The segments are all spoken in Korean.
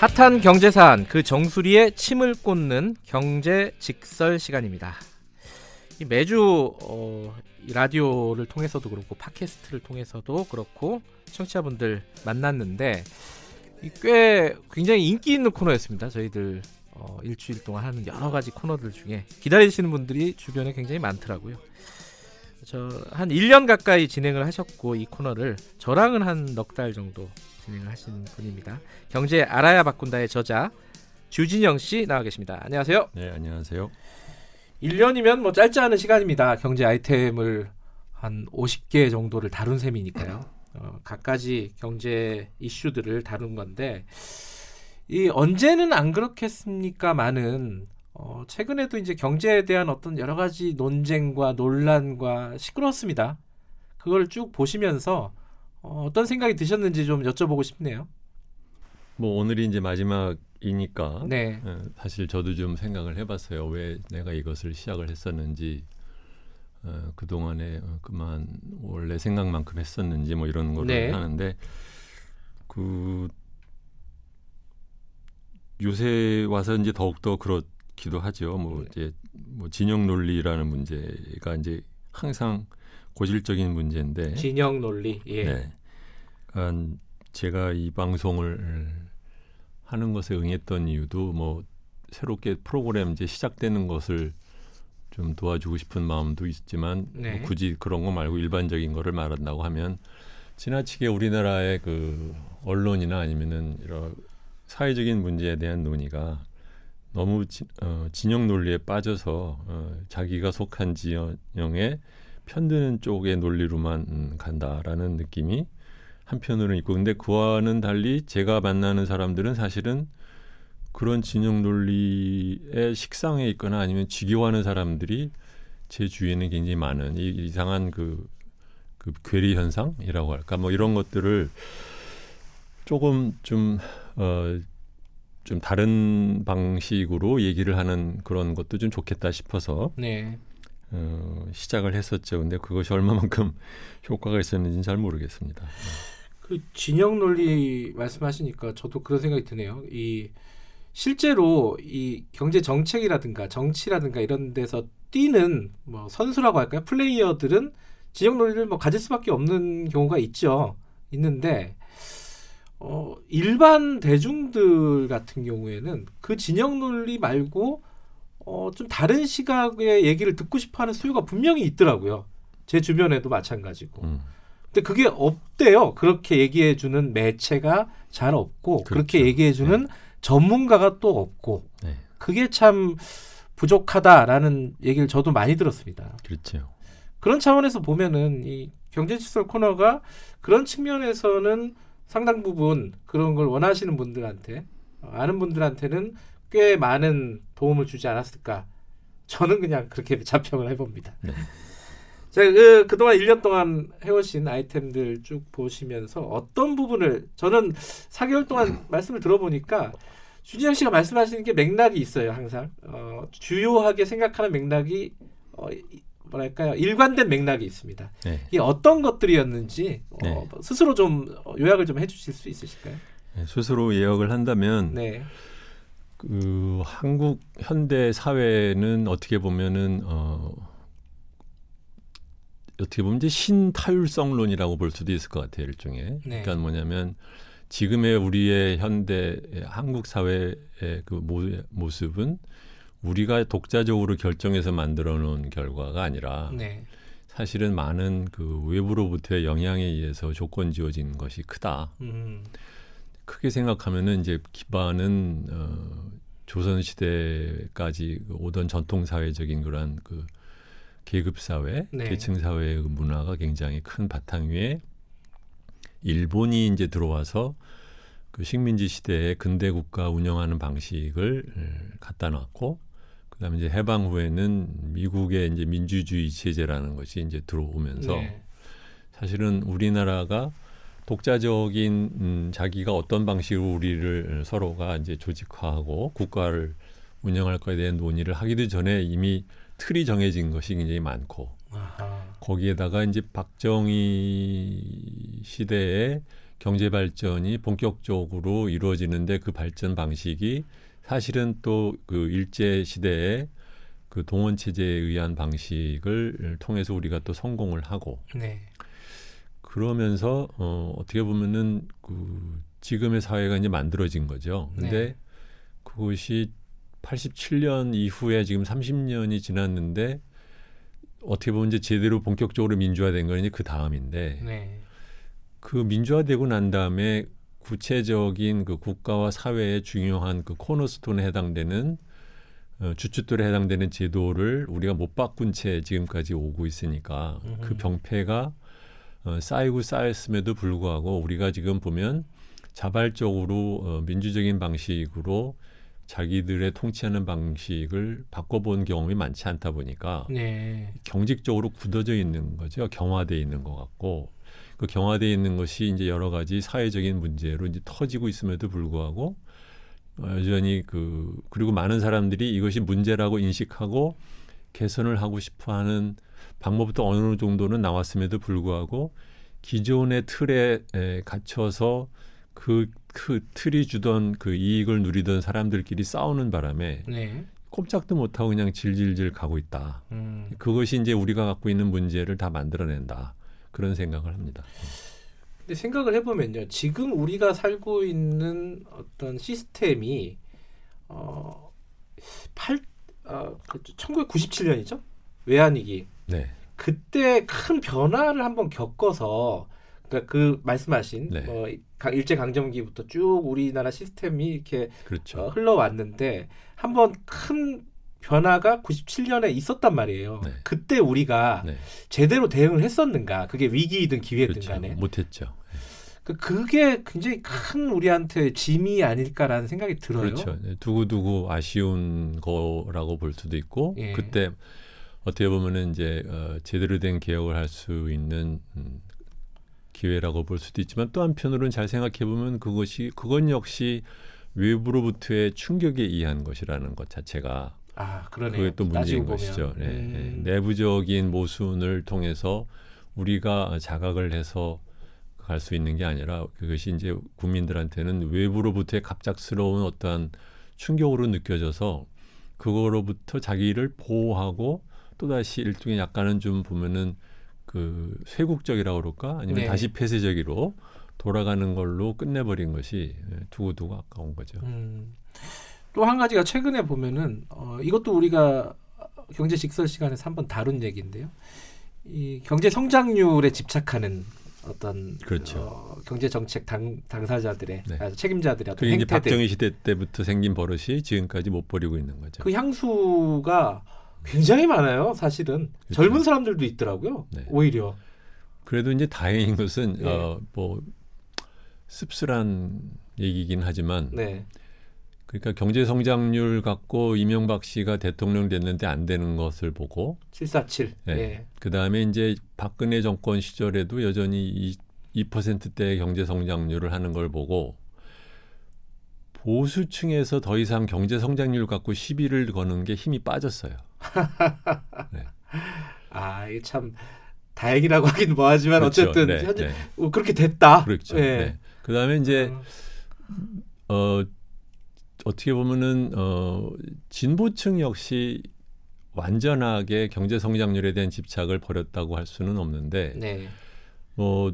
핫한 경제 사안 그 정수리에 침을 꽂는 경제 직설 시간입니다. 매주 어, 라디오를 통해서도 그렇고 팟캐스트를 통해서도 그렇고 청취자분들 만났는데 꽤 굉장히 인기 있는 코너였습니다. 저희들 어, 일주일 동안 하는 여러 가지 코너들 중에 기다리시는 분들이 주변에 굉장히 많더라고요. 저 한 1년 가까이 진행을 하셨고 이 코너를 저랑은 한 넉 달 정도 진행을 하신 분입니다. 경제 알아야 바꾼다의 저자 주진영 씨 나와 계십니다. 안녕하세요. 네, 안녕하세요. 1년이면 뭐 짧지 않은 시간입니다. 경제 아이템을 한 50개 정도를 다룬 셈이니까요. 어, 각가지 경제 이슈들을 다룬 건데 이 언제는 안 그렇겠습니까? 많은 어, 최근에도 이제 경제에 대한 어떤 여러 가지 논쟁과 논란과 시끄럽습니다. 그걸 쭉 보시면서 어, 어떤 생각이 드셨는지 좀 여쭤보고 싶네요. 뭐 오늘이 이제 마지막이니까 네. 어, 사실 저도 좀 생각을 해봤어요. 왜 내가 이것을 시작을 했었는지 어, 그 동안에 어, 그만 원래 생각만큼 했었는지 뭐 이런 거를 네. 하는데 그 요새 와서 이제 더욱 더 그렇기도 하죠. 뭐 네. 이제 뭐 진영 논리라는 문제가 이제 항상 고질적인 문제인데 진영 논리. 예. 네. 그러니까 제가 이 방송을 하는 것에 응했던 이유도 뭐 새롭게 프로그램 이제 시작되는 것을 좀 도와주고 싶은 마음도 있지만 네. 뭐 굳이 그런 거 말고 일반적인 거를 말한다고 하면 지나치게 우리나라의 그 언론이나 아니면은 이런 사회적인 문제에 대한 논의가 너무 지, 어, 진영 논리에 빠져서 어, 자기가 속한 진영에 편드는 쪽의 논리로만 음, 간다라는 느낌이 한편으로는 있고 근데 그와는 달리 제가 만나는 사람들은 사실은 그런 진영 논리의 식상에 있거나 아니면 지겨워하는 사람들이 제 주위에는 굉장히 많은 이 이상한 그, 그 괴리 현상이라고 할까 뭐 이런 것들을 조금 좀 어, 좀 다른 방식으로 얘기를 하는 그런 것도 좀 좋겠다 싶어서 네. 어, 시작을 했었죠. 근데 그것이 얼마만큼 효과가 있었는지는 잘 모르겠습니다. 그 진영 논리 말씀하시니까 저도 그런 생각이 드네요. 이 실제로 이 경제 정책이라든가 정치라든가 이런 데서 뛰는 뭐 선수라고 할까요? 플레이어들은 진영 논리를 뭐 가질 수밖에 없는 경우가 있죠. 있는데 어, 일반 대중들 같은 경우에는 그 진영 논리 말고 어, 좀 다른 시각의 얘기를 듣고 싶어하는 수요가 분명히 있더라고요. 제 주변에도 마찬가지고. 음, 근데 그게 없대요. 그렇게 얘기해 주는 매체가 잘 없고 그렇게 그렇죠. 얘기해 주는 전문가가 또 없고 네, 그게 참 부족하다라는 얘기를 저도 많이 들었습니다. 그렇죠. 그런 차원에서 보면은 이 경제지설 코너가 그런 측면에서는 상당 부분 그런 걸 원하시는 분들한테 어, 아는 분들한테는 꽤 많은 도움을 주지 않았을까. 저는 그냥 그렇게 자평을 해봅니다. 네. 자, 그, 그동안 1년 동안 해오신 아이템들 쭉 보시면서 어떤 부분을 저는 4개월 동안 말씀을 들어보니까 주진영 씨가 말씀하시는 게 맥락이 있어요, 항상. 어, 주요하게 생각하는 맥락이 어, 이- 뭐랄까요? 일관된 맥락이 있습니다. 네. 이게 어떤 것들이었는지 어, 네. 스스로 좀 어, 요약을 좀 해주실 수 있으실까요? 네, 스스로 예역을 한다면 네, 그 한국 현대 사회는 어떻게 보면은 어, 어떻게 보면 이제 신타율성론이라고 볼 수도 있을 것 같아요 일종의. 네. 그러니까 뭐냐면 지금의 우리의 현대 한국 사회의 그 모- 모습은 우리가 독자적으로 결정해서 만들어 놓은 결과가 아니라 네, 사실은 많은 그 외부로부터의 영향에 의해서 조건 지어진 것이 크다. 음, 크게 생각하면은 이제 기반은 어, 조선 시대까지 그 오던 전통 사회적인 그러한 그 계급 사회, 네. 계층 사회의 그 문화가 굉장히 큰 바탕 위에 일본이 이제 들어와서 그 식민지 시대에 근대 국가 운영하는 방식을 에, 갖다 놨고 그다음에 이제 해방 후에는 미국의 이제 민주주의 체제라는 것이 이제 들어오면서 네, 사실은 우리나라가 독자적인 음, 자기가 어떤 방식으로 우리를 서로가 이제 조직화하고 국가를 운영할 것에 대한 논의를 하기도 전에 이미 틀이 정해진 것이 굉장히 많고 아하, 거기에다가 이제 박정희 시대에 경제 발전이 본격적으로 이루어지는데 그 발전 방식이 사실은 또 그 일제 시대에 그 동원 체제에 의한 방식을 통해서 우리가 또 성공을 하고 네. 그러면서 어 어떻게 보면은 그 지금의 사회가 이제 만들어진 거죠. 근데 네. 그것이 87년 이후에 지금 30년이 지났는데 어떻게 보면 이제 제대로 본격적으로 민주화된 건 이제 그 다음인데 네. 그 민주화되고 난 다음에 구체적인 그 국가와 사회의 중요한 그 코너스톤에 해당되는 어, 주춧돌에 해당되는 제도를 우리가 못 바꾼 채 지금까지 오고 있으니까 그 음흠. 병폐가 어, 쌓이고 쌓였음에도 불구하고 우리가 지금 보면 자발적으로 어, 민주적인 방식으로 자기들의 통치하는 방식을 바꿔본 경험이 많지 않다 보니까 네. 경직적으로 굳어져 있는 거죠. 경화돼 있는 것 같고 그 경화돼 있는 것이 이제 여러 가지 사회적인 문제로 이제 터지고 있음에도 불구하고 어, 여전히 그 그리고 많은 사람들이 이것이 문제라고 인식하고 개선을 하고 싶어하는 방법도 어느 정도는 나왔음에도 불구하고 기존의 틀에 에, 갇혀서 그, 그 틀이 주던 그 이익을 누리던 사람들끼리 싸우는 바람에 네. 꼼짝도 못하고 그냥 질질질 가고 있다. 음. 그것이 이제 우리가 갖고 있는 문제를 다 만들어낸다. 그런 생각을 합니다. 근데 생각을 해보면요, 지금 우리가 살고 있는 어떤 시스템이 어, 8, 어, 1997년이죠? 외환위기. 네. 그때 큰 변화를 한번 겪어서 그러니까 그 말씀하신 네. 어, 강- 일제 강점기부터 쭉 우리나라 시스템이 이렇게 그렇죠. 어, 흘러왔는데 한번 큰 변화가 97년에 있었단 말이에요. 네. 그때 우리가 네. 제대로 대응을 했었는가? 그게 위기이든 기회든 그렇죠. 간에. 못했죠. 그 그게 굉장히 큰 우리한테 짐이 아닐까라는 생각이 들어요. 그렇죠. 두고두고 아쉬운 거라고 볼 수도 있고 예. 그때 어떻게 보면은 이제 어, 제대로 된 개혁을 할 수 있는 음, 기회라고 볼 수도 있지만 또 한편으로는 잘 생각해 보면 그것이 그건 역시 외부로부터의 충격에 의한 것이라는 것 자체가 아, 그러네요. 그게 또 문제인. 것이죠. 네, 음, 네. 내부적인 모순을 통해서 우리가 자각을 해서 갈 수 있는 게 아니라 그것이 이제 국민들한테는 외부로부터의 갑작스러운 어떠한 충격으로 느껴져서 그거로부터 자기를 보호하고 또 다시 일종의 약간은 좀 보면은 그 쇄국적이라고 그럴까 아니면 네. 다시 폐쇄적으로 돌아가는 걸로 끝내버린 것이 예, 두고두고 아까운 거죠. 음. 또한 가지가 최근에 보면은 어, 이것도 우리가 경제 직설 시간에서 한번 다룬 얘기인데요. 이 경제 성장률에 집착하는 어떤 그렇죠. 어, 경제 정책 당, 당사자들의 네. 아, 책임자들의 어떤 행태들 박정희 시대 때부터 생긴 버릇이 지금까지 못 버리고 있는 거죠. 그 향수가 굉장히 많아요. 사실은 그렇죠. 젊은 사람들도 있더라고요. 네. 오히려 그래도 이제 다행인 것은 네. 어, 뭐 씁쓸한 얘기긴 하지만 네, 그러니까 경제 성장률 갖고 이명박 씨가 대통령 됐는데 안 되는 것을 보고 747. 네. 예. 그 다음에 이제 박근혜 정권 시절에도 여전히 이, 2%대의 경제 성장률을 하는 걸 보고 보수층에서 더 이상 경제 성장률 갖고 시비를 거는 게 힘이 빠졌어요. 아, 이게 참 다행이라고 하긴 뭐하지만 그렇죠. 어쨌든 네, 현재 네. 어, 그렇게 됐다. 그렇죠. 예. 네. 그 다음에 이제 어, 어 어떻게 보면은 어 진보층 역시 완전하게 경제 성장률에 대한 집착을 버렸다고 할 수는 없는데 네. 뭐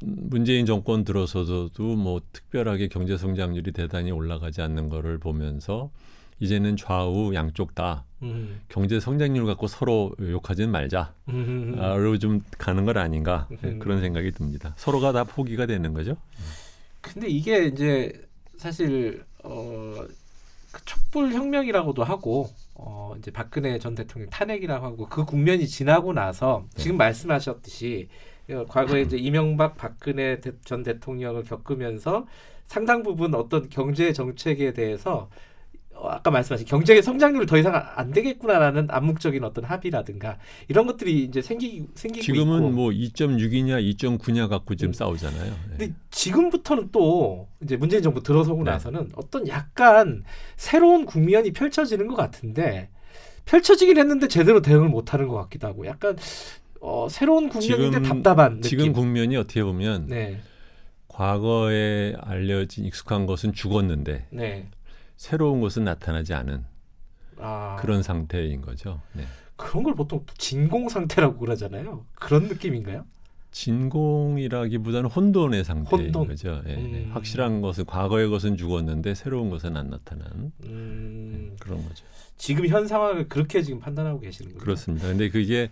문재인 정권 들어서도 뭐 특별하게 경제 성장률이 대단히 올라가지 않는 거를 보면서 이제는 좌우 양쪽 다 음. 경제 성장률 갖고 서로 욕하지는 말자. 음. 로좀 가는 것 아닌가 네, 음. 그런 생각이 듭니다. 서로가 다 포기가 되는 거죠. 근데 이게 이제 사실 어, 그 촛불 혁명이라고도 하고 어, 이제 박근혜 전 대통령 탄핵이라고 하고 그 국면이 지나고 나서 네. 지금 말씀하셨듯이 어, 과거에 이제 이명박 박근혜 대- 전 대통령을 겪으면서 상당 부분 어떤 경제 정책에 대해서 어, 아까 말씀하신 경제의 성장률 더 이상 안 되겠구나라는 암묵적인 어떤 합의라든가 이런 것들이 이제 생기 생기고 지금은 있고 뭐 2.6이냐 2.9냐 갖고 지금 음. 싸우잖아요. 네. 근데 지금부터는 또 이제 문재인 정부 들어서고 네. 나서는 어떤 약간 새로운 국면이 펼쳐지는 것 같은데 펼쳐지긴 했는데 제대로 대응을 못 하는 것 같기도 하고 약간 어, 새로운 국면인데 지금- 답답한 느낌. 지금 국면이 어떻게 보면 네, 과거에 알려진 익숙한 것은 죽었는데 네. 새로운 것은 나타나지 않은 아, 그런 상태인 거죠. 네. 그런 걸 보통 진공 상태라고 그러잖아요. 그런 느낌인가요? 진공이라기보다는 혼돈의 상태인 혼돈. 거죠. 예, 네. 음. 확실한 것은 과거의 것은 죽었는데 새로운 것은 안 나타난 음, 그런 거죠. 지금 현 상황을 그렇게 지금 판단하고 계시는군요. 그렇습니다. 근데 그게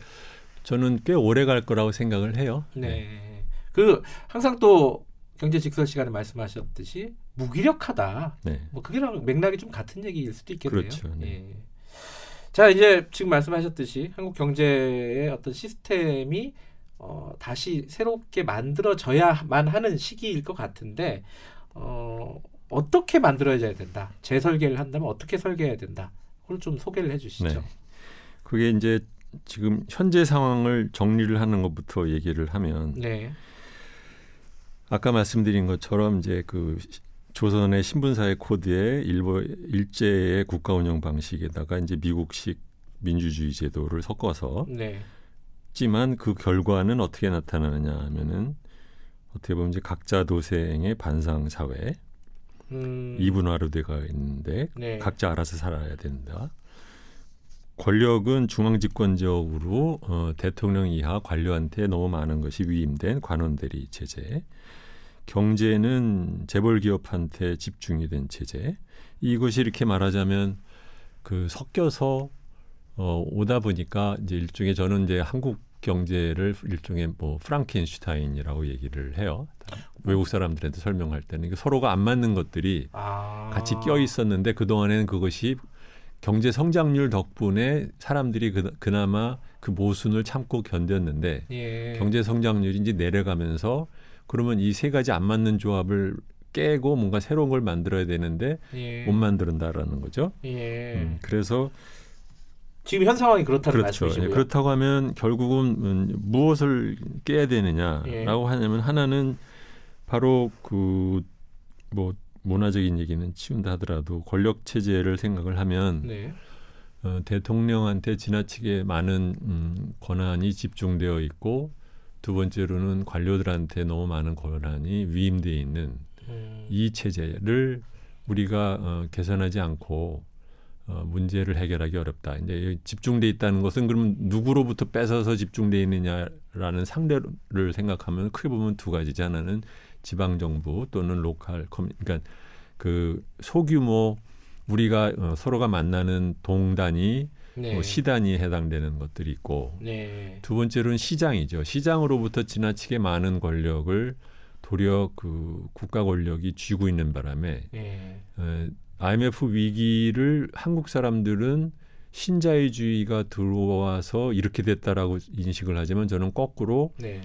저는 꽤 오래 갈 거라고 생각을 해요. 네. 그 항상 또 경제 직설 시간에 말씀하셨듯이 무기력하다. 네. 뭐 그게랑 맥락이 좀 같은 얘기일 수도 있겠네요. 그렇죠. 네. 예. 자 이제 지금 말씀하셨듯이 한국 경제의 어떤 시스템이 어, 다시 새롭게 만들어져야만 하는 시기일 것 같은데 어, 어떻게 만들어져야 된다. 재설계를 한다면 어떻게 설계해야 된다. 그걸 좀 소개를 해주시죠. 네. 그게 이제 지금 현재 상황을 정리를 하는 것부터 얘기를 하면 네. 아까 말씀드린 것처럼 이제 그 시- 조선의 신분사회 코드에 일부 일제의 국가 운영 방식에다가 이제 미국식 민주주의 제도를 섞어서 네. 했지만 그 결과는 어떻게 나타나느냐 하면은 어떻게 보면 이제 각자 도생의 반상 사회 음, 이분화로 돼가 있는데 네. 각자 알아서 살아야 된다. 권력은 중앙 집권적으로 어, 대통령 이하 관료한테 너무 많은 것이 위임된 관원대리 체제. 경제는 재벌 기업한테 집중이 된 체제. 이것이 이렇게 말하자면 그 섞여서 어, 오다 보니까 이제 일종의 저는 이제 한국 경제를 일종의 뭐 프랑켄슈타인이라고 얘기를 해요. 외국 사람들한테 설명할 때는 서로가 안 맞는 것들이 아. 같이 껴 있었는데 그 동안에는 그것이 경제 성장률 덕분에 사람들이 그, 그나마 그 모순을 참고 견뎠는데 예. 경제 성장률이 이제 내려가면서 그러면 이 세 가지 안 맞는 조합을 깨고 뭔가 새로운 걸 만들어야 되는데 예. 못 만든다라는 거죠. 예. 음, 그래서 지금 현 상황이 그렇다는 그렇죠. 말씀이시고요. 예, 그렇다고 하면 결국은 음, 무엇을 깨야 되느냐라고 예. 하냐면 하나는 바로 그 뭐 문화적인 얘기는 치운다 하더라도 권력 체제를 생각을 하면 네. 어, 대통령한테 지나치게 많은 음, 권한이 집중되어 있고 두 번째로는 관료들한테 너무 많은 권한이 위임되어 있는 음, 이 체제를 우리가 어, 개선하지 않고 어, 문제를 해결하기 어렵다. 이제 집중돼 있다는 것은 그러면 누구로부터 뺏어서 집중돼 있느냐라는 상대를 생각하면 크게 보면 두 가지지 하나는 지방 정부 또는 로컬 커뮤 그러니까 그 소규모 우리가 어, 서로가 만나는 동단위, 네. 뭐 시단위에 해당되는 것들이 있고 네. 두 번째로는 시장이죠. 시장으로부터 지나치게 많은 권력을 도리어 그 국가 권력이 쥐고 있는 바람에 예. 에, IMF 위기를 한국 사람들은 신자유주의가 들어와서 이렇게 됐다라고 인식을 하지만 저는 거꾸로 네.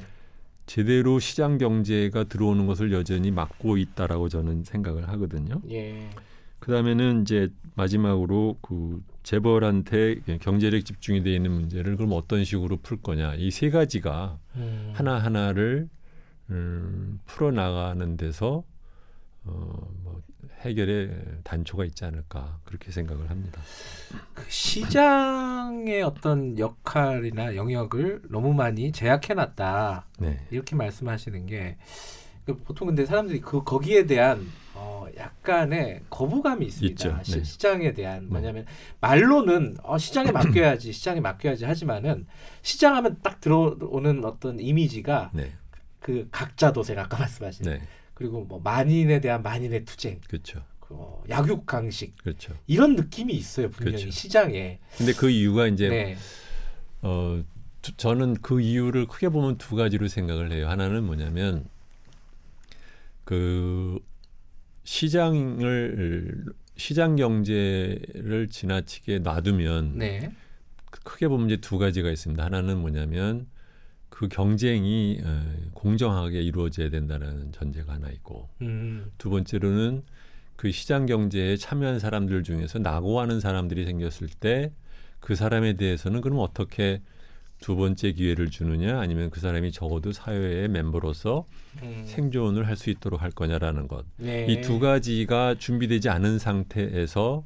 제대로 시장 경제가 들어오는 것을 여전히 막고 있다라고 저는 생각을 하거든요. 예. 그다음에는 이제 마지막으로 그 재벌한테 경제력 집중이 돼 있는 문제를 그럼 어떤 식으로 풀 거냐 이 세 가지가 음. 하나 하나를 음, 풀어 나가는 데서 어, 뭐 해결의 단초가 있지 않을까 그렇게 생각을 합니다. 그 시장의 어떤 역할이나 영역을 너무 많이 제약해 놨다 네, 이렇게 말씀하시는 게그 보통 근데 사람들이 그 거기에 대한 어 약간의 거부감이 있습니다. 있죠. 네. 시, 장에 대한 네. 뭐냐면 말로는 어 시장에 맡겨야지 시장에 맡겨야지 하지만은 시장하면 딱 들어오는 어떤 이미지가 네, 그 각자 도생 아까 말씀하신 네, 그리고 뭐 만인에 대한 만인의 투쟁 그렇죠, 그 어, 약육 강식 그렇죠. 이런 느낌이 있어요 분명히 그렇죠. 시장에 근데 그 이유가 이제 네. 어, 두- 저는 그 이유를 크게 보면 두 가지로 생각을 해요. 하나는 뭐냐면 그 시장을 시장 경제를 지나치게 놔두면 네. 크게 보면 이제 두 가지가 있습니다. 하나는 뭐냐면 그 경쟁이 어, 공정하게 이루어져야 된다는 전제가 하나 있고 음. 두 번째로는 그 시장 경제에 참여한 사람들 중에서 낙오하는 사람들이 생겼을 때 그 사람에 대해서는 그럼 어떻게 두 번째 기회를 주느냐 아니면 그 사람이 적어도 사회의 멤버로서 음. 생존을 할 수 있도록 할 거냐라는 것. 네. 이두 가지가 준비되지 않은 상태에서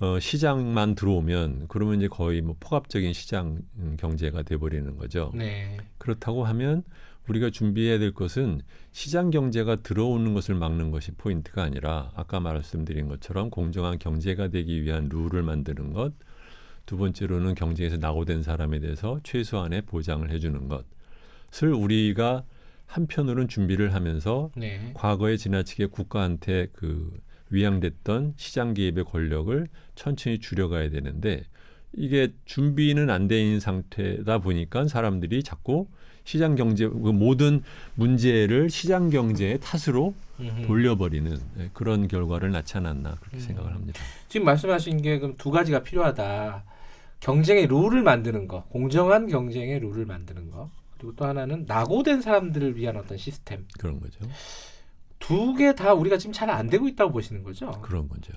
어, 시장만 들어오면 그러면 이제 거의 뭐 포괄적인 시장 경제가 돼버리는 거죠. 네. 그렇다고 하면 우리가 준비해야 될 것은 시장 경제가 들어오는 것을 막는 것이 포인트가 아니라 아까 말씀드린 것처럼 공정한 경제가 되기 위한 룰을 만드는 것. 두 번째로는 경제에서 낙오된 사람에 대해서 최소한의 보장을 해주는 것을 우리가 한편으로는 준비를 하면서 네. 과거에 지나치게 국가한테 그 위양됐던 시장 개입의 권력을 천천히 줄여가야 되는데 이게 준비는 안돼 있는 상태다 보니까 사람들이 자꾸 시장 경제 그 모든 문제를 시장 경제의 탓으로 음흠. 돌려버리는 네, 그런 결과를 않았나 그렇게 음. 생각을 합니다. 지금 말씀하신 게 그럼 두 가지가 필요하다. 경쟁의 룰을 만드는 거, 공정한 경쟁의 룰을 만드는 거. 그리고 또 하나는 낙오된 사람들을 위한 어떤 시스템. 그런 거죠. 두 개 다 우리가 지금 잘 안 되고 있다고 보시는 거죠? 그런 거죠.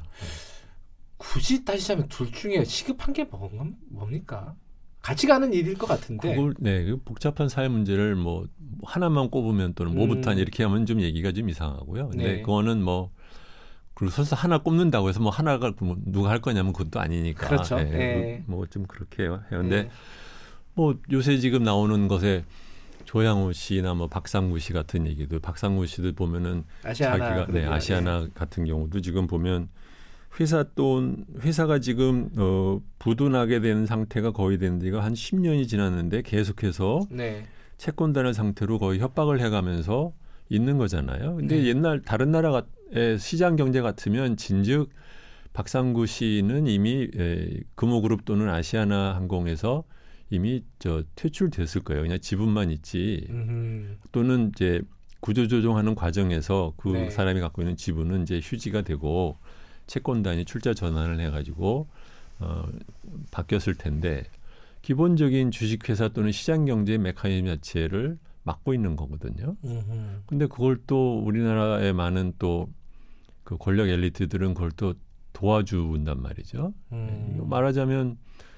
굳이 따지자면 둘 중에 시급한 게 뭐, 뭡니까? 같이 가는 일일 것 같은데. 그걸 네, 그 복잡한 사회 문제를 뭐 하나만 꼽으면 또는 뭐부터 음. 이렇게 하면 좀 얘기가 좀 이상하고요. 근데 네. 그거는 뭐 그리고 설사 하나 꼽는다고 해서 뭐 하나가 뭐 누가 할 거냐면 그것도 아니니까. 그렇죠. 예. 뭐좀 그렇게 해요. 근데 네. 뭐 요새 지금 나오는 것에 조양호 씨나 뭐 박상구 씨 같은 얘기도 박상구 씨도 보면은 아시아나 자기가 네, 아시아나 같은 경우도 지금 보면 회사 돈 회사가 지금 어 부도나게 된 상태가 거의 된 지가 한 10년이 지났는데 계속해서 예. 네. 채권단의 상태로 거의 협박을 해가면서 있는 거잖아요. 근데 네. 옛날 다른 나라 의 시장 경제 같으면 진즉 박상구 씨는 이미 에, 금호그룹 또는 아시아나 항공에서 이미 저 퇴출됐을 거예요. 그냥 지분만 있지 음흠. 또는 이제 구조조정하는 과정에서 그 네. 사람이 갖고 있는 지분은 이제 휴지가 되고 채권단이 출자 전환을 해가지고 어, 바뀌었을 텐데 기본적인 주식회사 또는 시장 경제 메커니즘 자체를 막고 있는 거거든요. 음흠. 근데 그걸 또 우리나라의 많은 또 그 권력 엘리트들은 그걸 또 도와준단 말이죠. 음. 말하자면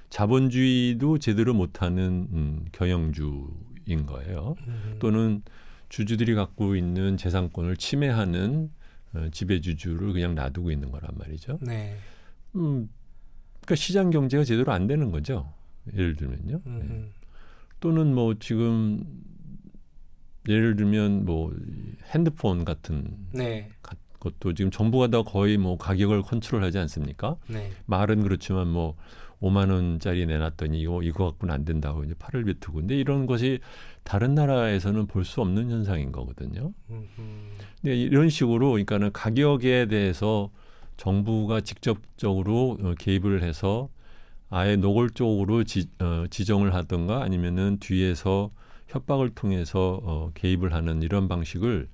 자본주의도 제대로 못하는 음, 경영주인 거예요. 음. 또는 주주들이 갖고 있는 재산권을 침해하는 어, 지배주주를 그냥 놔두고 있는 거란 말이죠. 네. 음, 그러니까 시장 경제가 제대로 안 되는 거죠. 예를 들면요. 네. 또는 뭐 지금 예를 들면 뭐 핸드폰 같은 네. 가- 것도 지금 정부가 다 거의 뭐 가격을 컨트롤하지 않습니까? 네. 말은 그렇지만 뭐 5만 원짜리 내놨더니 이거 이거 갖고는 안 된다고 이제 팔을 비트고 근데 이런 것이 다른 나라에서는 볼 수 없는 현상인 거거든요. 음흠. 근데 이런 식으로 그러니까는 가격에 대해서 정부가 직접적으로 어, 개입을 해서 아예 노골적으로 지, 어, 지정을 하던가 아니면은 뒤에서 협박을 통해서 어, 개입을 하는 이런 방식을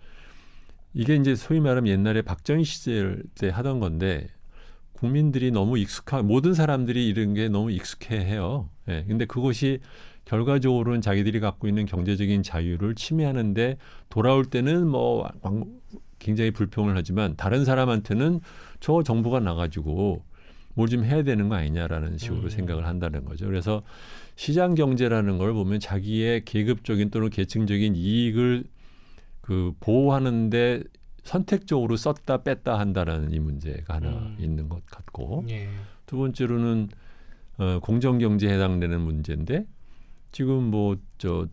이게 이제 소위 말하면 옛날에 박정희 시절 때 하던 건데 국민들이 너무 익숙하 모든 사람들이 이런 게 너무 익숙해해요. 예. 근데 그것이 결과적으로는 자기들이 갖고 있는 경제적인 자유를 침해하는데 돌아올 때는 뭐 광- 굉장히 불평을 하지만 다른 사람한테는 저 정부가 나가지고 뭘 좀 해야 되는 거 아니냐라는 식으로 음. 생각을 한다는 거죠. 그래서 시장 경제라는 걸 보면 자기의 계급적인 또는 계층적인 이익을 그 보호하는데 선택적으로 썼다 뺐다 한다라는 이 문제가 하나 음. 있는 것 같고 예. 두 번째로는 어, 공정 경제에 해당되는 문제인데 지금 뭐 저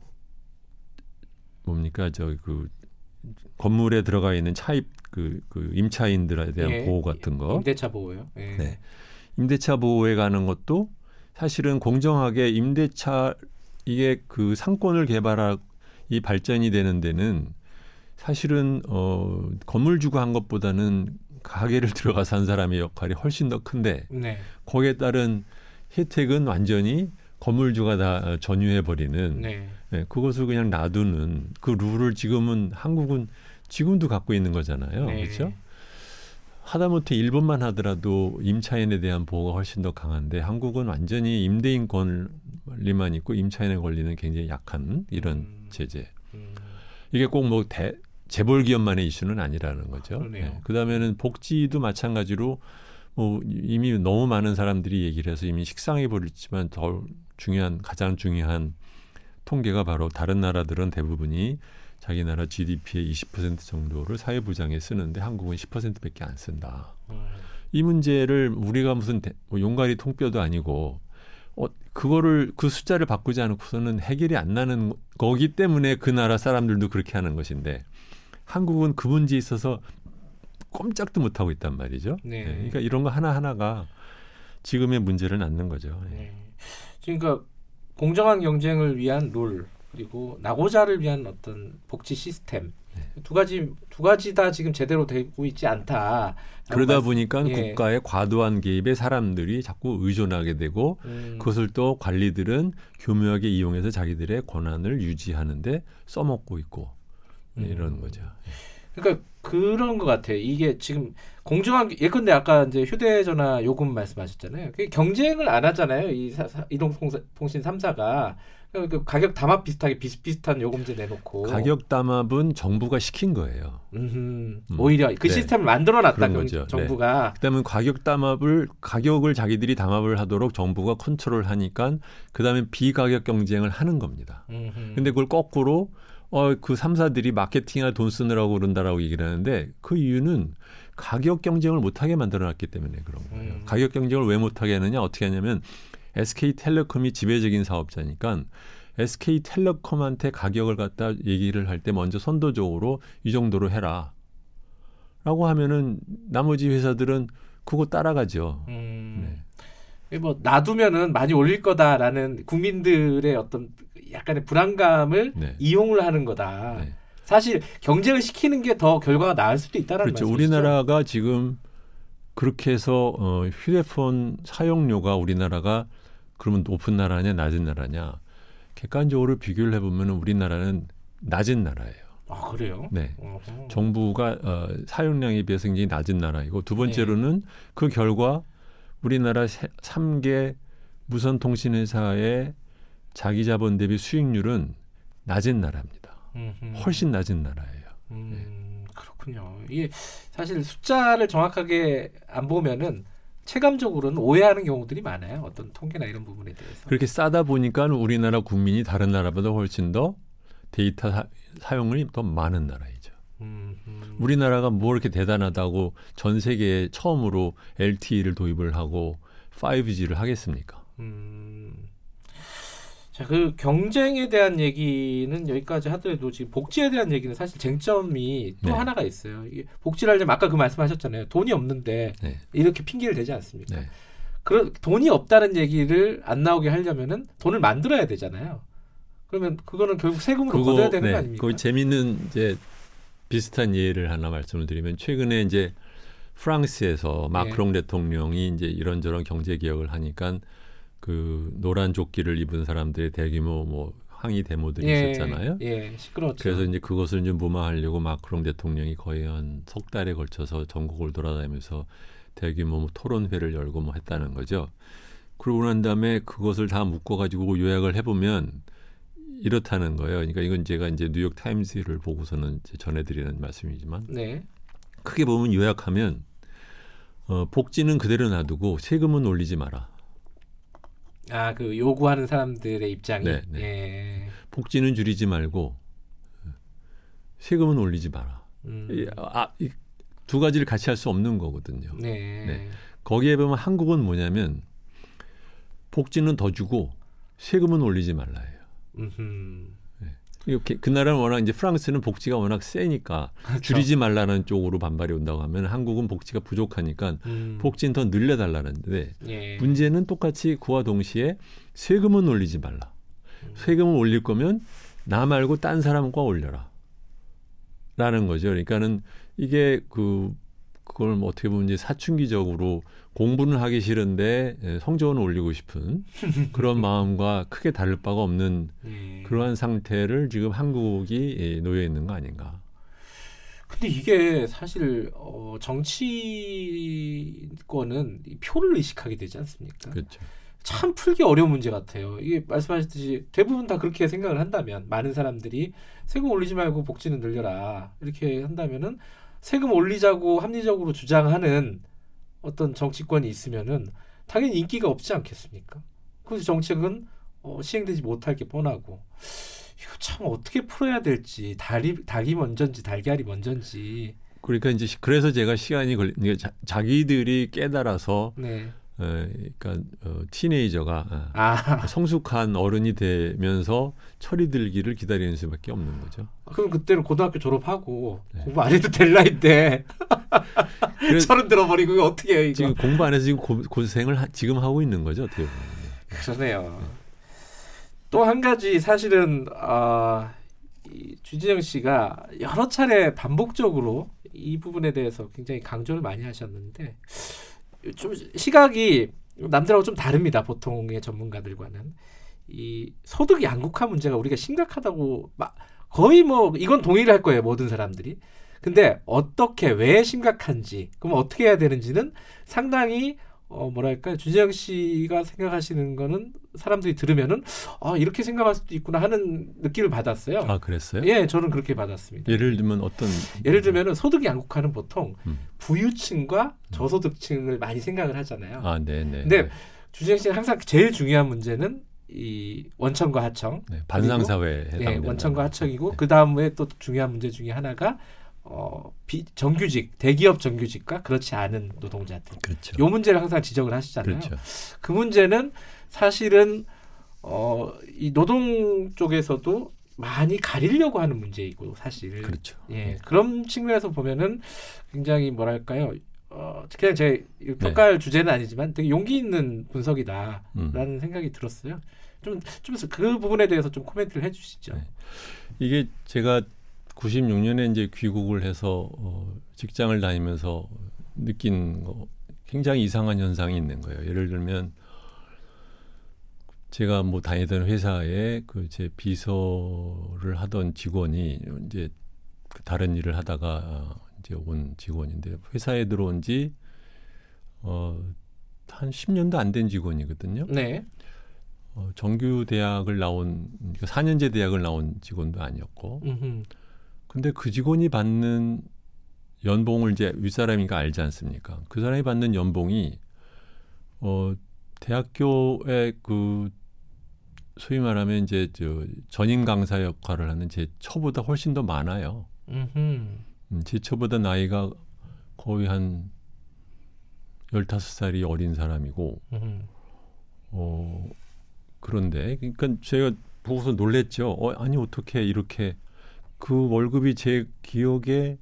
뭡니까 저 그 건물에 들어가 있는 차입 그, 그 임차인들에 대한 예. 보호 같은 거 임대차 보호요. 예. 네. 임대차 보호에 가는 것도 사실은 공정하게 임대차 이게 그 상권을 개발하 이 발전이 되는 데는 사실은 어 건물주가 한 것보다는 가게를 들어가서 한 사람의 역할이 훨씬 더 큰데 네. 거기에 따른 혜택은 완전히 건물주가 다 어, 전유해 버리는 네. 네, 그것을 그냥 놔두는 그 룰을 지금은 한국은 지금도 갖고 있는 거잖아요. 네. 그렇죠? 하다못해 일본만 하더라도 임차인에 대한 보호가 훨씬 더 강한데 한국은 완전히 임대인 권리만 있고 임차인의 권리는 굉장히 약한 이런 음. 제재. 음. 이게 꼭뭐 재벌 기업만의 이슈는 아니라는 거죠. 그러네요. 그다음에는 복지도 마찬가지로 뭐 이미 너무 많은 사람들이 얘기를 해서 이미 식상해 버렸지만 더 중요한 가장 중요한 통계가 바로 다른 나라들은 대부분이 자기 나라 GDP의 20% 정도를 사회보장에 쓰는데 한국은 10%밖에 안 쓴다. 음. 이 문제를 우리가 무슨 대, 뭐 용가리 통뼈도 아니고 어, 그거를 그 숫자를 바꾸지 않고서는 해결이 안 나는 거기 때문에 그 나라 사람들도 그렇게 하는 것인데 한국은 그 문제에 있어서 꼼짝도 못 하고 있단 말이죠. 네. 네, 그러니까 이런 거 하나 하나가 지금의 문제를 낳는 거죠. 예. 네. 그러니까 공정한 경쟁을 위한 룰 그리고 나고자를 위한 어떤 복지 시스템 네. 두 가지 두 가지 다 지금 제대로 되고 있지 않다. 그러다 보니까 예. 국가의 과도한 개입에 사람들이 자꾸 의존하게 되고 음, 그것을 또 관리들은 교묘하게 이용해서 자기들의 권한을 유지하는데 써먹고 있고 네, 이런 음. 거죠. 그러니까 그런 것 같아요. 이게 지금 공정한 예컨대 아까 이제 휴대전화 요금 말씀하셨잖아요. 그게 경쟁을 안 하잖아요. 이 사, 사, 이동통신 3사가 그 가격 담합 비슷하게 비슷비슷한 요금제 내놓고 가격 담합은 정부가 시킨 거예요. 음. 오히려 그 네. 시스템을 만들어놨다 경- 거죠. 정부가 그다음에 가격 담합을 가격을 자기들이 담합을 하도록 정부가 컨트롤 하니까 그다음에 비가격 경쟁을 하는 겁니다. 음흠. 근데 그걸 거꾸로 어, 그 3사들이 마케팅에 돈 쓰느라고 그런다라고 얘기를 하는데 그 이유는 가격 경쟁을 못하게 만들어놨기 때문에 그런 거예요. 음. 가격 경쟁을 왜 못하게 하느냐 어떻게 하냐면 SK텔레콤이 지배적인 사업자니까 SK텔레콤한테 가격을 갖다 얘기를 할 때 먼저 선도적으로 이 정도로 해라. 라고 하면은 나머지 회사들은 그거 따라가죠. 음, 네. 뭐 놔두면은 많이 올릴 거다라는 국민들의 어떤 약간의 불안감을 네. 이용을 하는 거다. 네. 사실 경쟁을 시키는 게 더 결과가 나을 수도 있다라는 그렇죠. 말씀이시죠. 우리나라가 지금 그렇게 해서 어, 휴대폰 사용료가 우리나라가 그러면 높은 나라냐 낮은 나라냐 객관적으로 비교를 해보면 우리나라는 낮은 나라예요. 아 그래요? 네. 어허. 정부가 어, 사용량에 비해서 굉장히 낮은 나라이고 두 네. 번째로는 그 결과 우리나라 세, 3개 무선 통신 회사의 자기 자본 대비 수익률은 낮은 나라입니다. 음흠. 훨씬 낮은 나라예요. 음, 그렇군요. 이게 사실 숫자를 정확하게 안 보면은 체감적으로는 오해하는 경우들이 많아요. 어떤 통계나 이런 부분에 대해서. 그렇게 싸다 보니까 우리나라 국민이 다른 나라보다 훨씬 더 데이터 사, 사용이 더 많은 나라이죠. 음, 음. 우리나라가 뭐 이렇게 대단하다고 전 세계에 처음으로 LTE를 도입을 하고 5G를 하겠습니까? 음. 자, 그 경쟁에 대한 얘기는 여기까지 하더라도 지금 복지에 대한 얘기는 사실 쟁점이 또 네. 하나가 있어요. 이게 복지를 하려면 아까 그 말씀하셨잖아요. 돈이 없는데 네. 이렇게 핑계를 대지 않습니까? 네. 그 돈이 없다는 얘기를 안 나오게 하려면은 돈을 만들어야 되잖아요. 그러면 그거는 결국 세금으로 걷어야 되는 거 아닙니까? 그 재미있는 이제 비슷한 예를 하나 말씀을 드리면 최근에 이제 프랑스에서 네. 마크롱 대통령이 이제 이런저런 경제 개혁을 하니까 그 노란 조끼를 입은 사람들의 대규모 뭐 항의 데모들이 있었잖아요. 예, 시끄러웠죠. 그래서 이제 그것을 좀 무마하려고 마크롱 대통령이 거의 한 석 달에 걸쳐서 전국을 돌아다니면서 대규모 뭐 토론회를 열고 뭐 했다는 거죠. 그러고 난 다음에 그것을 다 묶어가지고 요약을 해보면 이렇다는 거예요. 그러니까 이건 제가 이제 뉴욕 타임스를 보고서는 전해드리는 말씀이지만 네. 크게 보면 요약하면 어, 복지는 그대로 놔두고 세금은 올리지 마라. 아, 그 요구하는 사람들의 입장이 네, 예. 복지는 줄이지 말고 세금은 올리지 마라. 음, 이, 아, 이, 두 가지를 같이 할 수 없는 거거든요. 네. 네. 거기에 보면 한국은 뭐냐면 복지는 더 주고 세금은 올리지 말라예요. 음흠. 이렇게 그 나라는 워낙 이제 프랑스는 복지가 워낙 세니까 그렇죠. 줄이지 말라는 쪽으로 반발이 온다고 하면 한국은 복지가 부족하니까 음, 복지는 더 늘려달라는데 예. 문제는 똑같이 그와 동시에 세금은 올리지 말라. 음. 세금을 올릴 거면 나 말고 딴 사람과 올려라. 라는 거죠. 그러니까는 이게 그 그걸 뭐 어떻게 보면 이제 사춘기적으로 공부는 하기 싫은데 예, 성적은 올리고 싶은 그런 마음과 크게 다를 바가 없는 예. 그러한 상태를 지금 한국이 예, 놓여 있는 거 아닌가. 근데 이게 사실 어, 정치권은 이 표를 의식하게 되지 않습니까? 그렇죠. 참 풀기 어려운 문제 같아요. 이게 말씀하셨듯이 대부분 다 그렇게 생각을 한다면 많은 사람들이 세금 올리지 말고 복지는 늘려라 이렇게 한다면은 세금 올리자고 합리적으로 주장하는 어떤 정치권이 있으면은 당연히 인기가 없지 않겠습니까? 그래서 정책은 어, 시행되지 못할 게 뻔하고 이거 참 어떻게 풀어야 될지 닭이, 닭이 먼저인지 달걀이 먼저인지 그러니까 이제 그래서 제가 시간이 걸리 자, 자기들이 깨달아서 네. 어, 그러니까 어, 티네이저가 어, 아, 성숙한 어른이 되면서 철이 들기를 기다리는 수밖에 없는 거죠. 그럼 그때는 고등학교 졸업하고 네. 공부 안 해도 될 나이인데 서른 들어버리고 어떻게 해요 이거? 지금 공부 안 해서 지금 고, 고생을 하, 지금 하고 있는 거죠 어떻게 보면. 그러네요. 또한 가지 사실은 아, 이 주진영 씨가 여러 차례 반복적으로 이 부분에 대해서 굉장히 강조를 많이 하셨는데 좀 시각이 남들하고 좀 다릅니다. 보통의 전문가들과는 이 소득 양극화 문제가 우리가 심각하다고 막 거의 뭐 이건 동의를 할 거예요 모든 사람들이. 근데 어떻게 왜 심각한지 그럼 어떻게 해야 되는지는 상당히 어 뭐랄까 주재영 씨가 생각하시는 거는 사람들이 들으면은 아 이렇게 생각할 수도 있구나 하는 느낌을 받았어요. 아 그랬어요? 예, 저는 그렇게 받았습니다. 예를 들면 어떤 예를 들면은 소득 양극화는 보통 음. 부유층과 저소득층을 많이 생각을 하잖아요. 아 네네. 근데 주재영 씨는 항상 제일 중요한 문제는 이 원천과 하청, 네, 반상 사회에 예, 해당되는 원천과 하청이고 네. 그 다음에 또 중요한 문제 중에 하나가 어, 비, 정규직, 대기업 정규직과 그렇지 않은 노동자들. 그렇죠. 요 문제를 항상 지적을 하시잖아요. 그렇죠. 그 문제는 사실은 어, 이 노동 쪽에서도 많이 가리려고 하는 문제이고 사실 그렇죠. 예 그런 측면에서 보면은 굉장히 뭐랄까요 어, 그냥 제 네. 평가할 주제는 아니지만 되게 용기 있는 분석이다라는 음. 생각이 들었어요. 좀 좀 그 부분에 대해서 좀 코멘트를 해주시죠. 네. 이게 제가 96년에 이제 귀국을 해서 어, 직장을 다니면서 느낀 거 굉장히 이상한 현상이 있는 거예요. 예를 들면 제가 뭐 다니던 회사에 그 제 비서를 하던 직원이 이제 그 다른 일을 하다가 어, 이제 온 직원인데 회사에 들어온 지 어, 한 10년도 안 된 직원이거든요. 네. 어, 정규 대학을 나온 그러니까 4년제 대학을 나온 직원도 아니었고 음흠. 근데 그 직원이 받는 연봉을 이제 윗사람이니까 알지 않습니까? 그 사람이 받는 연봉이 어 대학교에 그 소위 말하면 이제 저 전임 강사 역할을 하는 제 처보다 훨씬 더 많아요. 음흠. 음, 제 처보다 나이가 거의 한 15살이 어린 사람이고 음흠. 어 그런데 그러니까 제가 보고서 놀랬죠. 어 아니 어떻게 이렇게 그 월급이 제 기억에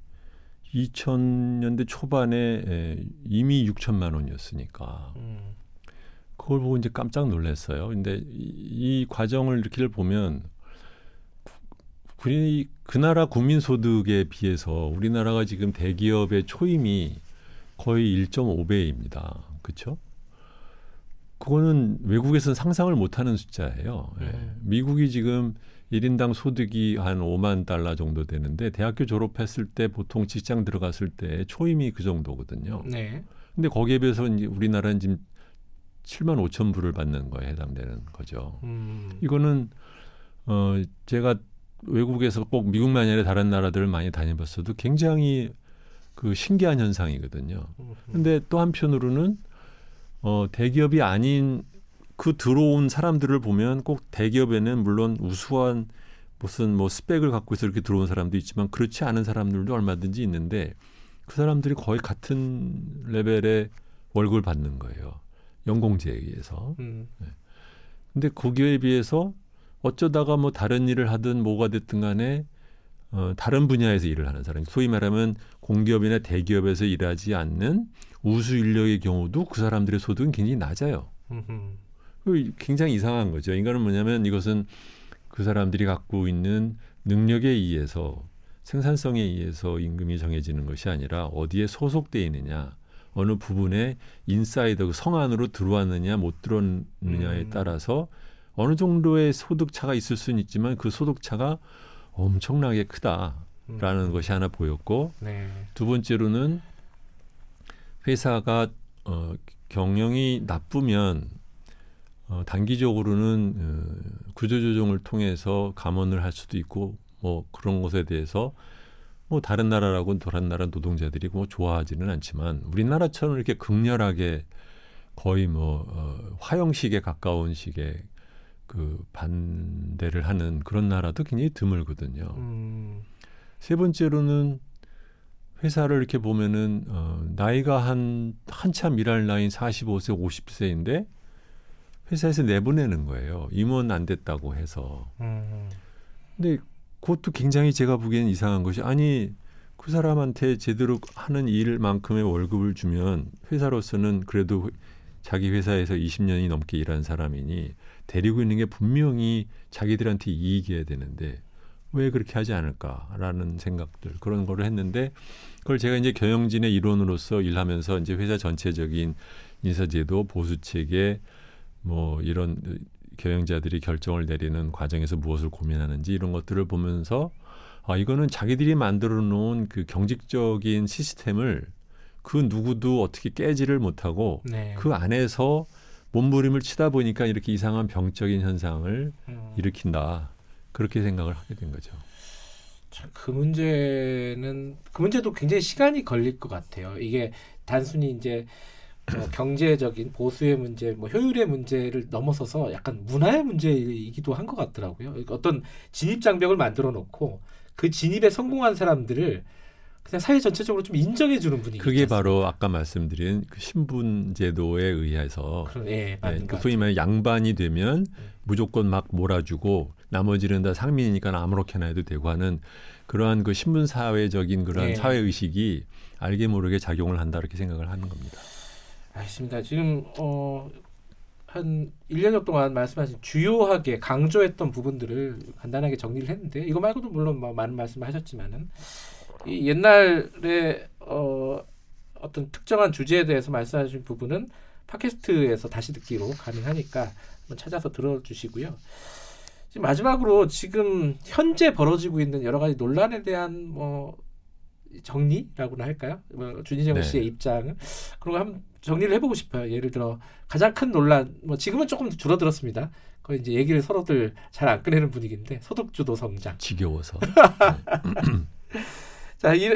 2000년대 초반에 에, 이미 6천만 원이었으니까 음. 그걸 보고 이제 깜짝 놀랐어요. 근데 이, 이 과정을 이렇게 보면 우리 그 나라 국민 소득에 비해서 우리나라가 지금 대기업의 초임이 거의 1.5배입니다. 그렇죠? 그거는 외국에서는 상상을 못하는 숫자예요. 예. 음. 미국이 지금 1인당 소득이 한 5만 달러 정도 되는데 대학교 졸업했을 때 보통 직장 들어갔을 때 초임이 그 정도거든요. 네. 근데 거기에 비해서 이제 우리나라는 지금 7만 5천 불을 받는 거에 해당되는 거죠. 음. 이거는 어 제가 외국에서 꼭 미국만이 아니라 다른 나라들을 많이 다녀봤어도 굉장히 그 신기한 현상이거든요. 근데 또 한편으로는 어 대기업이 아닌 그 들어온 사람들을 보면 꼭 대기업에는 물론 우수한 무슨 뭐 스펙을 갖고 있어 이렇게 들어온 사람도 있지만 그렇지 않은 사람들도 얼마든지 있는데 그 사람들이 거의 같은 레벨의 월급을 받는 거예요. 연공제에 의해서. 음. 근데 거기에 비해서 어쩌다가 뭐 다른 일을 하든 뭐가 됐든 간에 어, 다른 분야에서 일을 하는 사람, 소위 말하면 공기업이나 대기업에서 일하지 않는 우수 인력의 경우도 그 사람들의 소득은 굉장히 낮아요. 그 굉장히 이상한 거죠. 이거는 뭐냐면 이것은 그 사람들이 갖고 있는 능력에 의해서 생산성에 의해서 임금이 정해지는 것이 아니라 어디에 소속돼 있느냐, 어느 부분에 인사이더 그 성 안으로 들어왔느냐 못 들어왔느냐에 음. 따라서 어느 정도의 소득 차가 있을 수는 있지만 그 소득 차가 엄청나게 크다라는 음. 것이 하나 보였고 네. 두 번째로는 회사가 어, 경영이 나쁘면 어, 단기적으로는 어, 구조조정을 통해서 감원을 할 수도 있고 뭐 그런 것에 대해서 뭐 다른 나라라고는 다른 나라 노동자들이 뭐 좋아하지는 않지만 우리나라처럼 이렇게 극렬하게 거의 뭐 어, 화형식에 가까운 식의 그 반대를 하는 그런 나라도 굉장히 드물거든요. 음. 세 번째로는 회사를 이렇게 보면은 어, 나이가 한 한참 일할 나이인 45세, 50세인데 회사에서 내보내는 거예요. 임원 안 됐다고 해서. 음. 근데 그것도 굉장히 제가 보기엔 이상한 것이 아니 그 사람한테 제대로 하는 일만큼의 월급을 주면 회사로서는 그래도 자기 회사에서 20년이 넘게 일한 사람이니 데리고 있는 게 분명히 자기들한테 이익이어야 되는데 왜 그렇게 하지 않을까라는 생각들 그런 거를 했는데 그걸 제가 이제 경영진의 일원으로서 일하면서 이제 회사 전체적인 인사제도 보수 체계 뭐 이런 경영자들이 결정을 내리는 과정에서 무엇을 고민하는지 이런 것들을 보면서 아 이거는 자기들이 만들어 놓은 그 경직적인 시스템을 그 누구도 어떻게 깨지를 못하고 네. 그 안에서 몸부림을 치다 보니까 이렇게 이상한 병적인 현상을 음. 일으킨다. 그렇게 생각을 하게 된 거죠. 참, 그 문제는 그 문제도 굉장히 시간이 걸릴 것 같아요. 이게 단순히 이제 뭐 경제적인 보수의 문제, 뭐 효율의 문제를 넘어서서 약간 문화의 문제이기도 한 것 같더라고요. 그러니까 어떤 진입 장벽을 만들어 놓고 그 진입에 성공한 사람들을 그냥 사회 전체적으로 좀 인정해 주는 분위기. 그게 바로 아까 말씀드린 그 신분 제도에 의해서? 그런 예, 네, 그것 소위 말해 양반이 되면 네. 무조건 막 몰아주고 나머지는 다 상민이니까 아무렇게나 해도 되고 하는 그러한 그 신분 사회적인 그런 네. 사회 의식이 알게 모르게 작용을 한다 이렇게 생각을 하는 겁니다. 알겠습니다. 지금 어, 한 1년여 동안 말씀하신 주요하게 강조했던 부분들을 간단하게 정리를 했는데 이거 말고도 물론 뭐 많은 말씀을 하셨지만은 이 옛날에 어, 어떤 특정한 주제에 대해서 말씀하신 부분은 팟캐스트에서 다시 듣기로 가능하니까 한번 찾아서 들어주시고요. 지금 마지막으로 지금 현재 벌어지고 있는 여러 가지 논란에 대한 뭐 정리라고나 할까요? 뭐 준희정 네. 씨의 입장을 그런 거 한번 정리를 해보고 싶어요. 예를 들어 가장 큰 논란, 뭐 지금은 조금 줄어들었습니다. 거의 이제 얘기를 서로들 잘 안 꺼내는 분위기인데 소득주도 성장. 지겨워서. 자, 이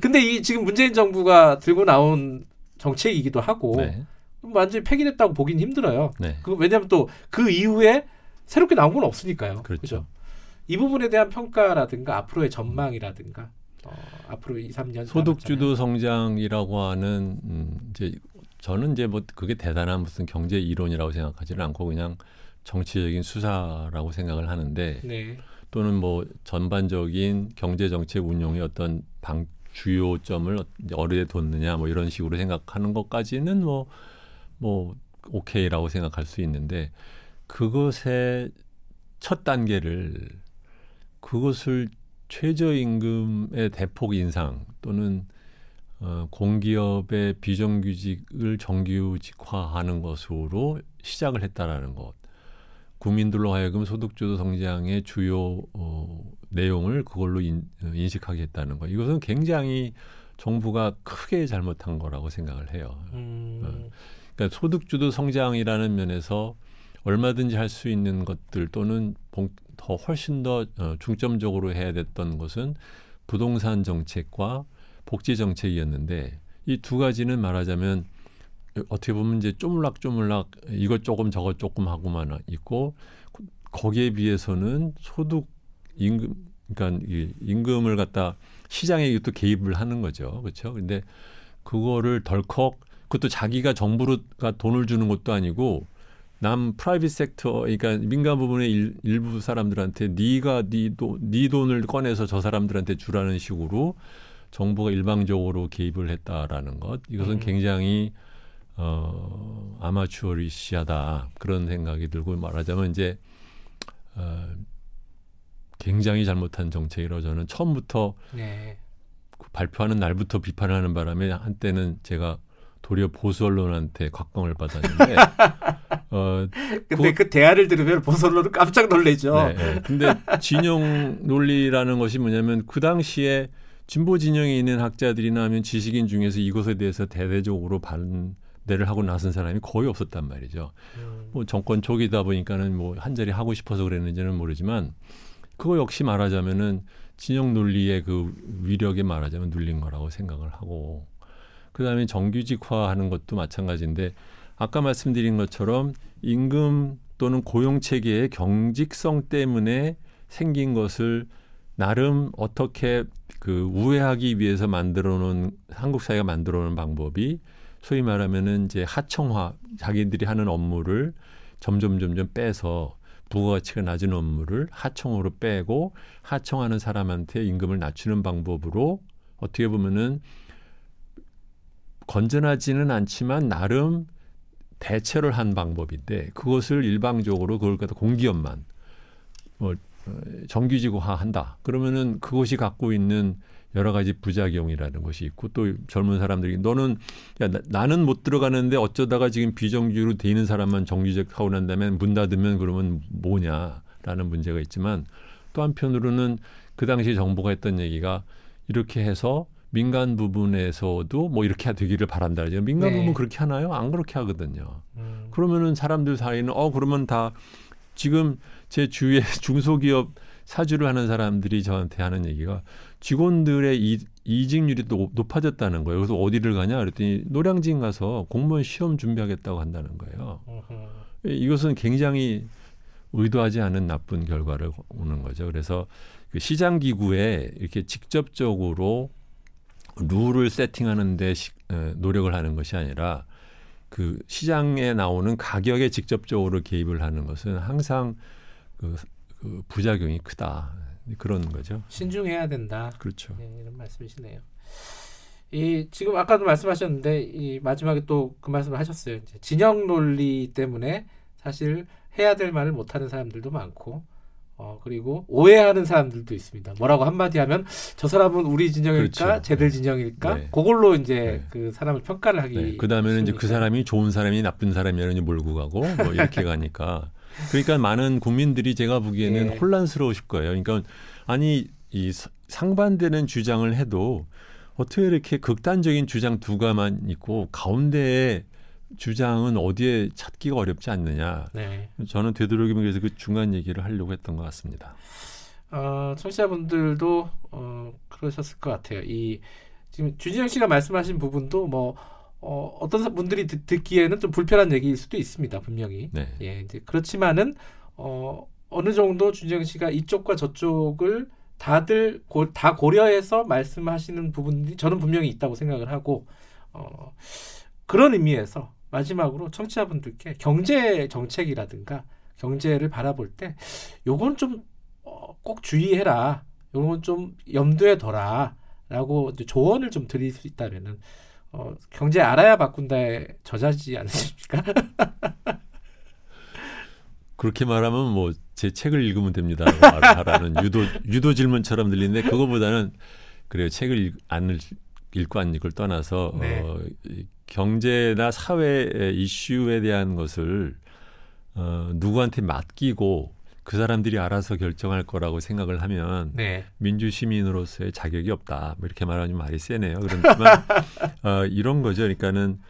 근데 이 지금 문재인 정부가 들고 나온 정책이기도 하고 네. 완전히 폐기됐다고 보긴 힘들어요. 네. 그 왜냐하면 또 그 이후에 새롭게 나온 건 없으니까요. 그렇죠. 그죠? 이 부분에 대한 평가라든가 앞으로의 전망이라든가 어, 앞으로 2, 3년 소득주도 성장이라고 하는 음, 이제 저는 이제 뭐 그게 대단한 무슨 경제 이론이라고 생각하지는 않고 그냥 정치적인 수사라고 생각을 하는데 네. 또는 뭐 전반적인 경제 정책 운용의 어떤 방 주요점을 어디에 뒀느냐 뭐 이런 식으로 생각하는 것까지는 뭐뭐 오케이라고 생각할 수 있는데 그것의 첫 단계를 그것을 최저임금의 대폭 인상 또는 어, 공기업의 비정규직을 정규직화하는 것으로 시작을 했다라는 것. 국민들로 하여금 소득주도 성장의 주요 어, 내용을 그걸로 인, 어, 인식하게 했다는 것. 이것은 굉장히 정부가 크게 잘못한 거라고 생각을 해요. 음, 그러니까 소득주도 성장이라는 면에서 얼마든지 할 수 있는 것들 또는 봉- 더 훨씬 더 어, 중점적으로 해야 됐던 것은 부동산 정책과 복지 정책이었는데 이 두 가지는 말하자면 어떻게 보면 이제 쪼물락쪼물락 이것 조금 저것 조금 하고만 있고 거기에 비해서는 소득 임금 그러니까 이 임금을 갖다 시장에 또 개입을 하는 거죠. 그렇죠? 근데 그거를 덜컥 그것도 자기가 정부가 돈을 주는 것도 아니고 남 프라이빗 섹터 그러니까 민간 부분의 일, 일부 사람들한테 네가 네, 돈, 네 돈을 꺼내서 저 사람들한테 주라는 식으로 정부가 일방적으로 개입을 했다라는 것 이것은 음. 굉장히 어, 아마추어리시하다 그런 생각이 들고 말하자면 이제 어, 굉장히 잘못한 정책이라고 저는 처음부터 네. 그 발표하는 날부터 비판하는 바람에 한때는 제가 도리어 보수 언론한테 곽광을 받았는데 어 근데 그 대화를 들으면 보솔로는 깜짝 놀래죠. 네, 네. 근데 진영 논리라는 것이 뭐냐면 그 당시에 진보 진영에 있는 학자들이나 하면 지식인 중에서 이것에 대해서 대대적으로 반 대를 하고 나선 사람이 거의 없었단 말이죠. 음, 뭐 정권 초기다 보니까는 뭐 한 자리 하고 싶어서 그랬는지는 모르지만 그거 역시 말하자면은 진영 논리의 그 위력에 말하자면 눌린 거라고 생각을 하고 그다음에 정규직화하는 것도 마찬가지인데 아까 말씀드린 것처럼 임금 또는 고용 체계의 경직성 때문에 생긴 것을 나름 어떻게 그 우회하기 위해서 만들어 놓은 한국 사회가 만들어 놓은 방법이 소위 말하면은 이제 하청화 자기들이 하는 업무를 점점 점점 빼서 부가가치가 낮은 업무를 하청으로 빼고 하청하는 사람한테 임금을 낮추는 방법으로 어떻게 보면은 건전하지는 않지만 나름 대체를 한 방법인데 그것을 일방적으로 그걸 갖다 공기업만 뭐 어, 정규직화한다. 그러면은 그것이 갖고 있는 여러 가지 부작용이라는 것이 있고 또 젊은 사람들이 너는 야 나, 는못 들어가는데 어쩌다가 지금 비정규로 돼 있는 사람만 정규직 하고 난 다음에 문 닫으면 그러면 뭐냐라는 문제가 있지만 또 한편으로는 그 당시 정부가 했던 얘기가 이렇게 해서 민간 부분에서도 뭐 이렇게 되기를 바란다. 민간 네. 부분 그렇게 하나요? 안 그렇게 하거든요. 음. 그러면은 사람들 사이는 어 그러면 다 지금 제 주위에 중소기업 사주를 하는 사람들이 저한테 하는 얘기가 직원들의 이, 이직률이 또 높아졌다는 거예요. 그래서 어디를 가냐 그랬더니 노량진 가서 공무원 시험 준비하겠다고 한다는 거예요. 이것은 굉장히 의도하지 않은 나쁜 결과를 오는 거죠. 그래서 그 시장 기구에 이렇게 직접적으로 룰을 세팅하는데 시, 에, 노력을 하는 것이 아니라 그 시장에 나오는 가격에 직접적으로 개입을 하는 것은 항상 그, 그 부작용이 크다 그런 거죠. 신중해야 된다. 그렇죠. 네, 이런 말씀이시네요. 이 지금 아까도 말씀하셨는데 이 마지막에 또 그 말씀을 하셨어요. 이제 진영 논리 때문에 사실 해야 될 말을 못하는 사람들도 많고 어, 그리고 오해하는 사람들도 있습니다. 뭐라고 한마디 하면 저 사람은 우리 진영일까, 그렇죠. 쟤들 네. 진영일까, 네. 그걸로 이제 네. 그 사람을 평가를 하기. 네. 그 다음에는 이제 그 사람이 좋은 사람이 나쁜 사람이라는 몰고 가고 뭐 이렇게 가니까. 그러니까 많은 국민들이 제가 보기에는 네. 혼란스러우실 거예요. 그러니까 아니 이 상반되는 주장을 해도 어떻게 이렇게 극단적인 주장 두 가만 있고 가운데에 주장은 어디에 찾기가 어렵지 않느냐. 네. 저는 되도록이면 그래서 그 중간 얘기를 하려고 했던 것 같습니다. 어, 청취자분들도 어, 그러셨을 것 같아요. 이 지금 주진영 씨가 말씀하신 부분도 뭐 어, 어떤 분들이 듣, 기에는좀 불편한 얘기일 수도 있습니다. 분명히. 네. 예, 이제 그렇지만은 어, 어느 정도 준정 씨가 이쪽과 저쪽을 다들 고, 다 고려해서 말씀하시는 부분들이 저는 분명히 있다고 생각을 하고 어, 그런 의미에서 마지막으로 청취자분들께 경제 정책이라든가 경제를 바라볼 때 요건 좀꼭 어, 주의해라. 요건 좀 염두에 둬라라고 조언을 좀 드릴 수 있다면은 어, 경제 알아야 바꾼다의 저자지 않으십니까? 그렇게 말하면 뭐 제 책을 읽으면 됩니다. 말하라는 유도 유도 질문처럼 들리는데 그거보다는 그래요. 책을 읽, 안 읽고 안 읽을 떠나서 네. 어, 경제나 사회 이슈에 대한 것을 어, 누구한테 맡기고 그 사람들이 알아서 결정할 거라고 생각을 하면 네. 민주 시민으로서의 자격이 없다. 뭐 이렇게 말하면 말이 세네요. 그렇지만 어, 이런 거죠. 그러니까는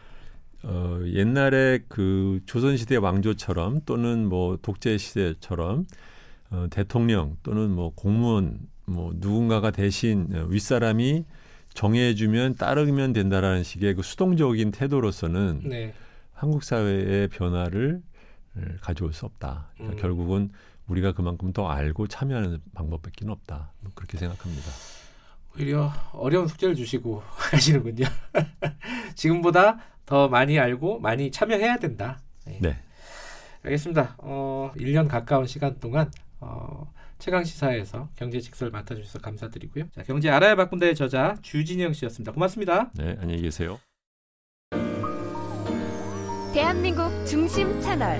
어, 옛날에 그 조선시대 왕조처럼 또는 뭐 독재 시대처럼 어, 대통령 또는 뭐 공무원 뭐 누군가가 대신 윗사람이 정해주면 따르면 된다라는 식의 그 수동적인 태도로서는 네. 한국 사회의 변화를 가져올 수 없다. 그러니까 음. 결국은 우리가 그만큼 더 알고 참여하는 방법밖에 없다. 뭐 그렇게 생각합니다. 오히려 어려운 숙제를 주시고 하시는군요. 지금보다 더 많이 알고 많이 참여해야 된다. 네. 네. 알겠습니다. 어, 1년 가까운 시간 동안 어, 최강 시사에서 경제 직설 맡아주셔서 감사드리고요. 자, 경제 알아야 바꾼다의 저자 주진영 씨였습니다. 고맙습니다. 네, 안녕히 계세요. 대한민국 중심 채널